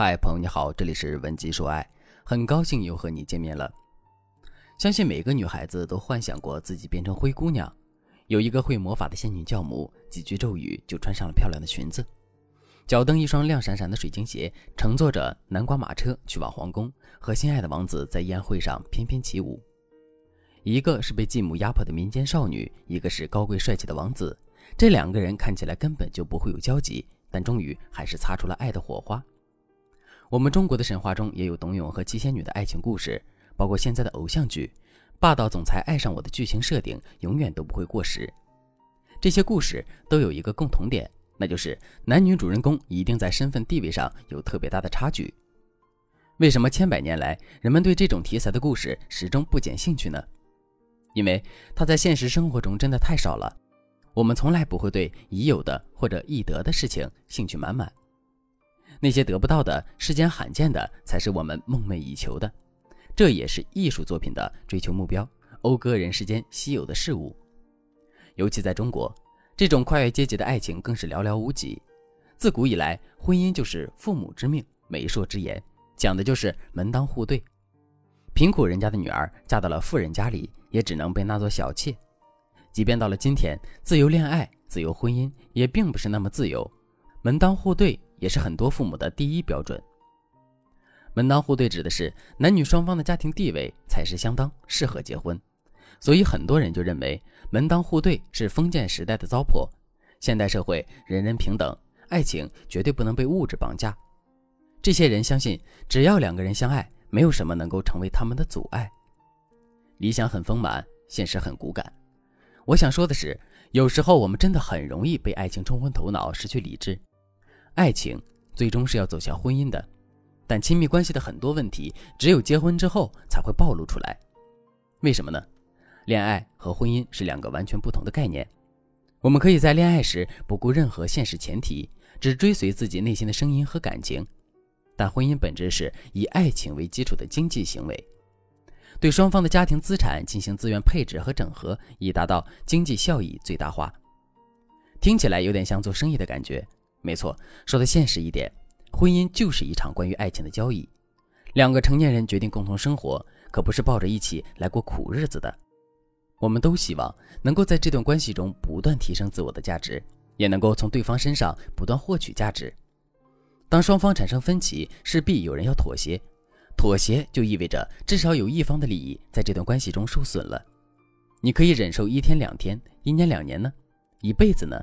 嗨，朋友你好，这里是文姬说爱，很高兴又和你见面了。相信每个女孩子都幻想过自己变成灰姑娘，有一个会魔法的仙女教母，几句咒语就穿上了漂亮的裙子，脚蹬一双亮闪闪的水晶鞋，乘坐着南瓜马车去往皇宫，和心爱的王子在宴会上翩翩起舞。一个是被继母压迫的民间少女，一个是高贵帅气的王子，这两个人看起来根本就不会有交集，但终于还是擦出了爱的火花。我们中国的神话中也有董永和七仙女的爱情故事，包括现在的偶像剧，霸道总裁爱上我的剧情设定永远都不会过时。这些故事都有一个共同点，那就是男女主人公一定在身份地位上有特别大的差距。为什么千百年来人们对这种题材的故事始终不减兴趣呢？因为它在现实生活中真的太少了，我们从来不会对已有的或者易得的事情兴趣满满。那些得不到的、世间罕见的，才是我们梦寐以求的。这也是艺术作品的追求目标，讴歌人世间稀有的事物。尤其在中国，这种跨越阶级的爱情更是寥寥无几。自古以来，婚姻就是父母之命、媒妁之言，讲的就是门当户对。贫苦人家的女儿嫁到了富人家里，也只能被纳作小妾。即便到了今天，自由恋爱、自由婚姻也并不是那么自由，门当户对。也是很多父母的第一标准。门当户对指的是男女双方的家庭地位才是相当，适合结婚。所以很多人就认为门当户对是封建时代的糟粕。现代社会人人平等，爱情绝对不能被物质绑架。这些人相信，只要两个人相爱，没有什么能够成为他们的阻碍。理想很丰满，现实很骨感。我想说的是，有时候我们真的很容易被爱情冲昏头脑，失去理智。爱情最终是要走向婚姻的，但亲密关系的很多问题，只有结婚之后才会暴露出来。为什么呢？恋爱和婚姻是两个完全不同的概念。我们可以在恋爱时不顾任何现实前提，只追随自己内心的声音和感情，但婚姻本质是以爱情为基础的经济行为，对双方的家庭资产进行资源配置和整合，以达到经济效益最大化。听起来有点像做生意的感觉。没错，说的现实一点，婚姻就是一场关于爱情的交易。两个成年人决定共同生活，可不是抱着一起来过苦日子的。我们都希望能够在这段关系中不断提升自我的价值，也能够从对方身上不断获取价值。当双方产生分歧，势必有人要妥协，妥协就意味着至少有一方的利益在这段关系中受损了。你可以忍受一天两天，一年两年呢？一辈子呢？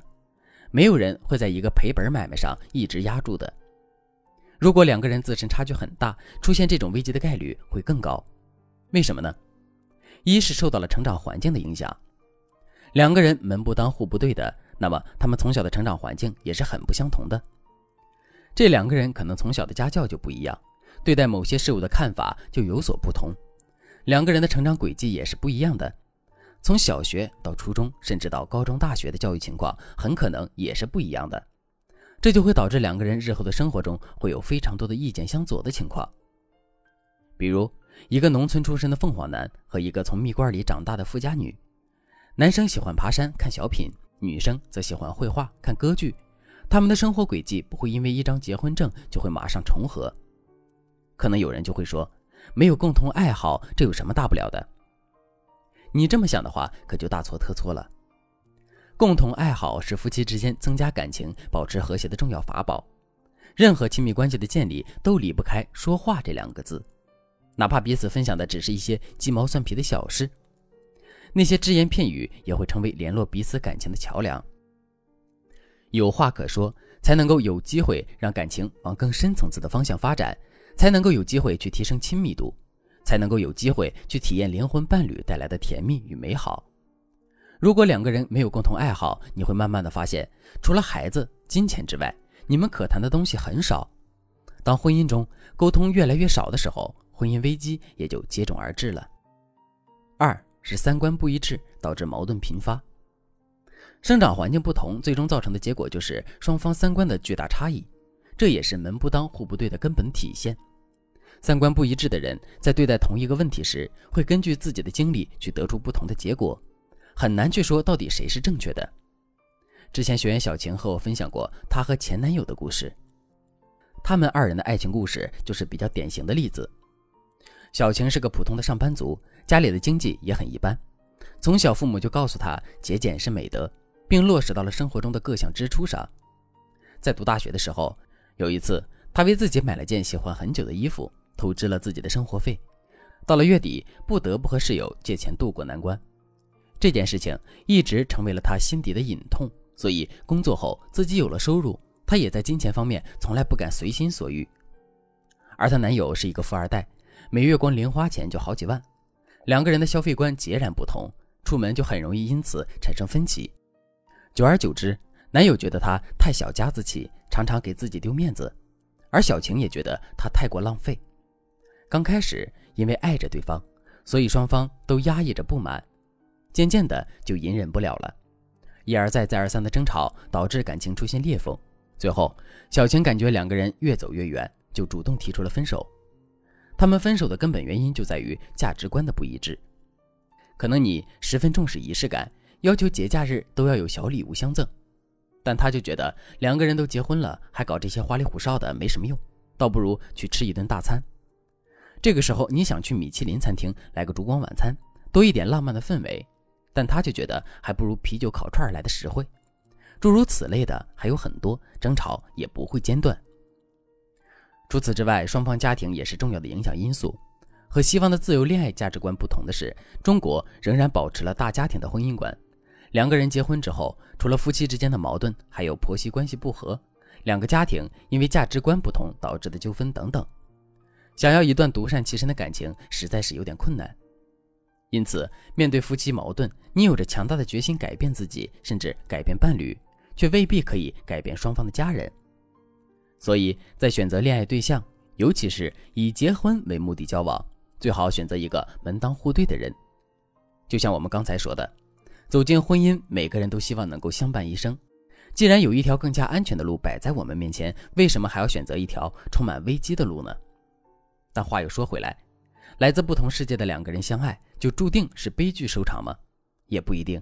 没有人会在一个赔本买卖上一直压住的。如果两个人自身差距很大，出现这种危机的概率会更高。为什么呢？一是受到了成长环境的影响，两个人门不当户不对的，那么他们从小的成长环境也是很不相同的。这两个人可能从小的家教就不一样，对待某些事物的看法就有所不同，两个人的成长轨迹也是不一样的。从小学到初中，甚至到高中、大学的教育情况，很可能也是不一样的，这就会导致两个人日后的生活中会有非常多的意见相左的情况。比如，一个农村出身的凤凰男和一个从蜜罐里长大的富家女，男生喜欢爬山看小品，女生则喜欢绘画看歌剧，他们的生活轨迹不会因为一张结婚证就会马上重合。可能有人就会说，没有共同爱好，这有什么大不了的？你这么想的话，可就大错特错了。共同爱好是夫妻之间增加感情、保持和谐的重要法宝。任何亲密关系的建立都离不开说话这两个字，哪怕彼此分享的只是一些鸡毛蒜皮的小事，那些只言片语也会成为联络彼此感情的桥梁。有话可说，才能够有机会让感情往更深层次的方向发展，才能够有机会去提升亲密度。才能够有机会去体验灵魂伴侣带来的甜蜜与美好。如果两个人没有共同爱好，你会慢慢的发现，除了孩子、金钱之外，你们可谈的东西很少。当婚姻中沟通越来越少的时候，婚姻危机也就接踵而至了。二是三观不一致，导致矛盾频发。生长环境不同，最终造成的结果就是双方三观的巨大差异，这也是门不当户不对的根本体现。三观不一致的人，在对待同一个问题时，会根据自己的经历去得出不同的结果，很难去说到底谁是正确的。之前学员小晴和我分享过她和前男友的故事。他们二人的爱情故事就是比较典型的例子。小晴是个普通的上班族，家里的经济也很一般，从小父母就告诉她节俭是美德，并落实到了生活中的各项支出上。在读大学的时候，有一次她为自己买了件喜欢很久的衣服，透支了自己的生活费，到了月底不得不和室友借钱渡过难关。这件事情一直成为了她心底的隐痛，所以工作后自己有了收入，她也在金钱方面从来不敢随心所欲。而她男友是一个富二代。每月光零花钱就好几万，两个人的消费观截然不同，出门就很容易因此产生分歧。久而久之，男友觉得她太小家子气，常常给自己丢面子，而小晴也觉得她太过浪费。刚开始因为爱着对方，所以双方都压抑着不满，渐渐的就隐忍不了了，一而再再而三的争吵导致感情出现裂缝，最后小晴感觉两个人越走越远，就主动提出了分手。他们分手的根本原因就在于价值观的不一致。可能你十分重视仪式感，要求节假日都要有小礼物相赠，但他就觉得两个人都结婚了，还搞这些花里胡哨的没什么用，倒不如去吃一顿大餐。这个时候你想去米其林餐厅来个烛光晚餐，多一点浪漫的氛围，但他却觉得还不如啤酒烤串来的实惠。诸如此类的还有很多，争吵也不会间断。除此之外，双方家庭也是重要的影响因素。和西方的自由恋爱价值观不同的是，中国仍然保持了大家庭的婚姻观。两个人结婚之后，除了夫妻之间的矛盾，还有婆媳关系不和，两个家庭因为价值观不同导致的纠纷等等。想要一段独善其身的感情，实在是有点困难。因此，面对夫妻矛盾，你有着强大的决心改变自己，甚至改变伴侣，却未必可以改变双方的家人。所以在选择恋爱对象，尤其是以结婚为目的交往，最好选择一个门当户对的人。就像我们刚才说的，走进婚姻，每个人都希望能够相伴一生。既然有一条更加安全的路摆在我们面前，为什么还要选择一条充满危机的路呢？但话又说回来，来自不同世界的两个人相爱，就注定是悲剧收场吗？也不一定。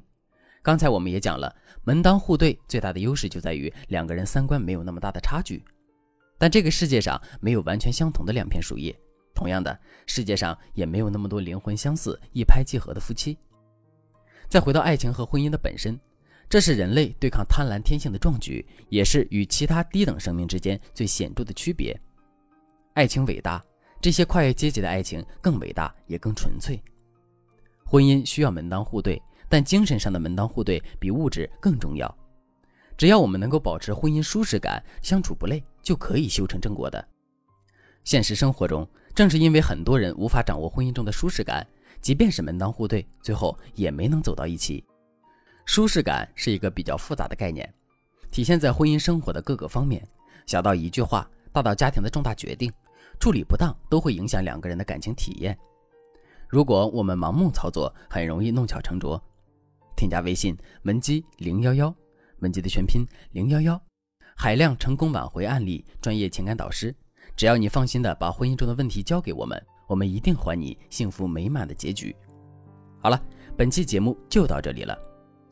刚才我们也讲了，门当户对最大的优势就在于两个人三观没有那么大的差距。但这个世界上没有完全相同的两片树叶，同样的，世界上也没有那么多灵魂相似、一拍即合的夫妻。再回到爱情和婚姻的本身，这是人类对抗贪婪天性的壮举，也是与其他低等生命之间最显著的区别。爱情伟大，这些跨越阶级的爱情更伟大，也更纯粹。婚姻需要门当户对，但精神上的门当户对比物质更重要。只要我们能够保持婚姻舒适感，相处不累，就可以修成正果的。现实生活中，正是因为很多人无法掌握婚姻中的舒适感，即便是门当户对，最后也没能走到一起。舒适感是一个比较复杂的概念，体现在婚姻生活的各个方面，小到一句话，大到家庭的重大决定，处理不当都会影响两个人的感情体验。如果我们盲目操作，很容易弄巧成拙。添加微信文姬零幺幺。文姬的全拼零幺幺，海量成功挽回案例，专业情感导师。只要你放心的把婚姻中的问题交给我们，我们一定还你幸福美满的结局。好了，本期节目就到这里了。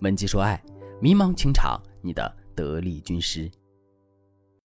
文姬说爱，迷茫情场，你的得力军师。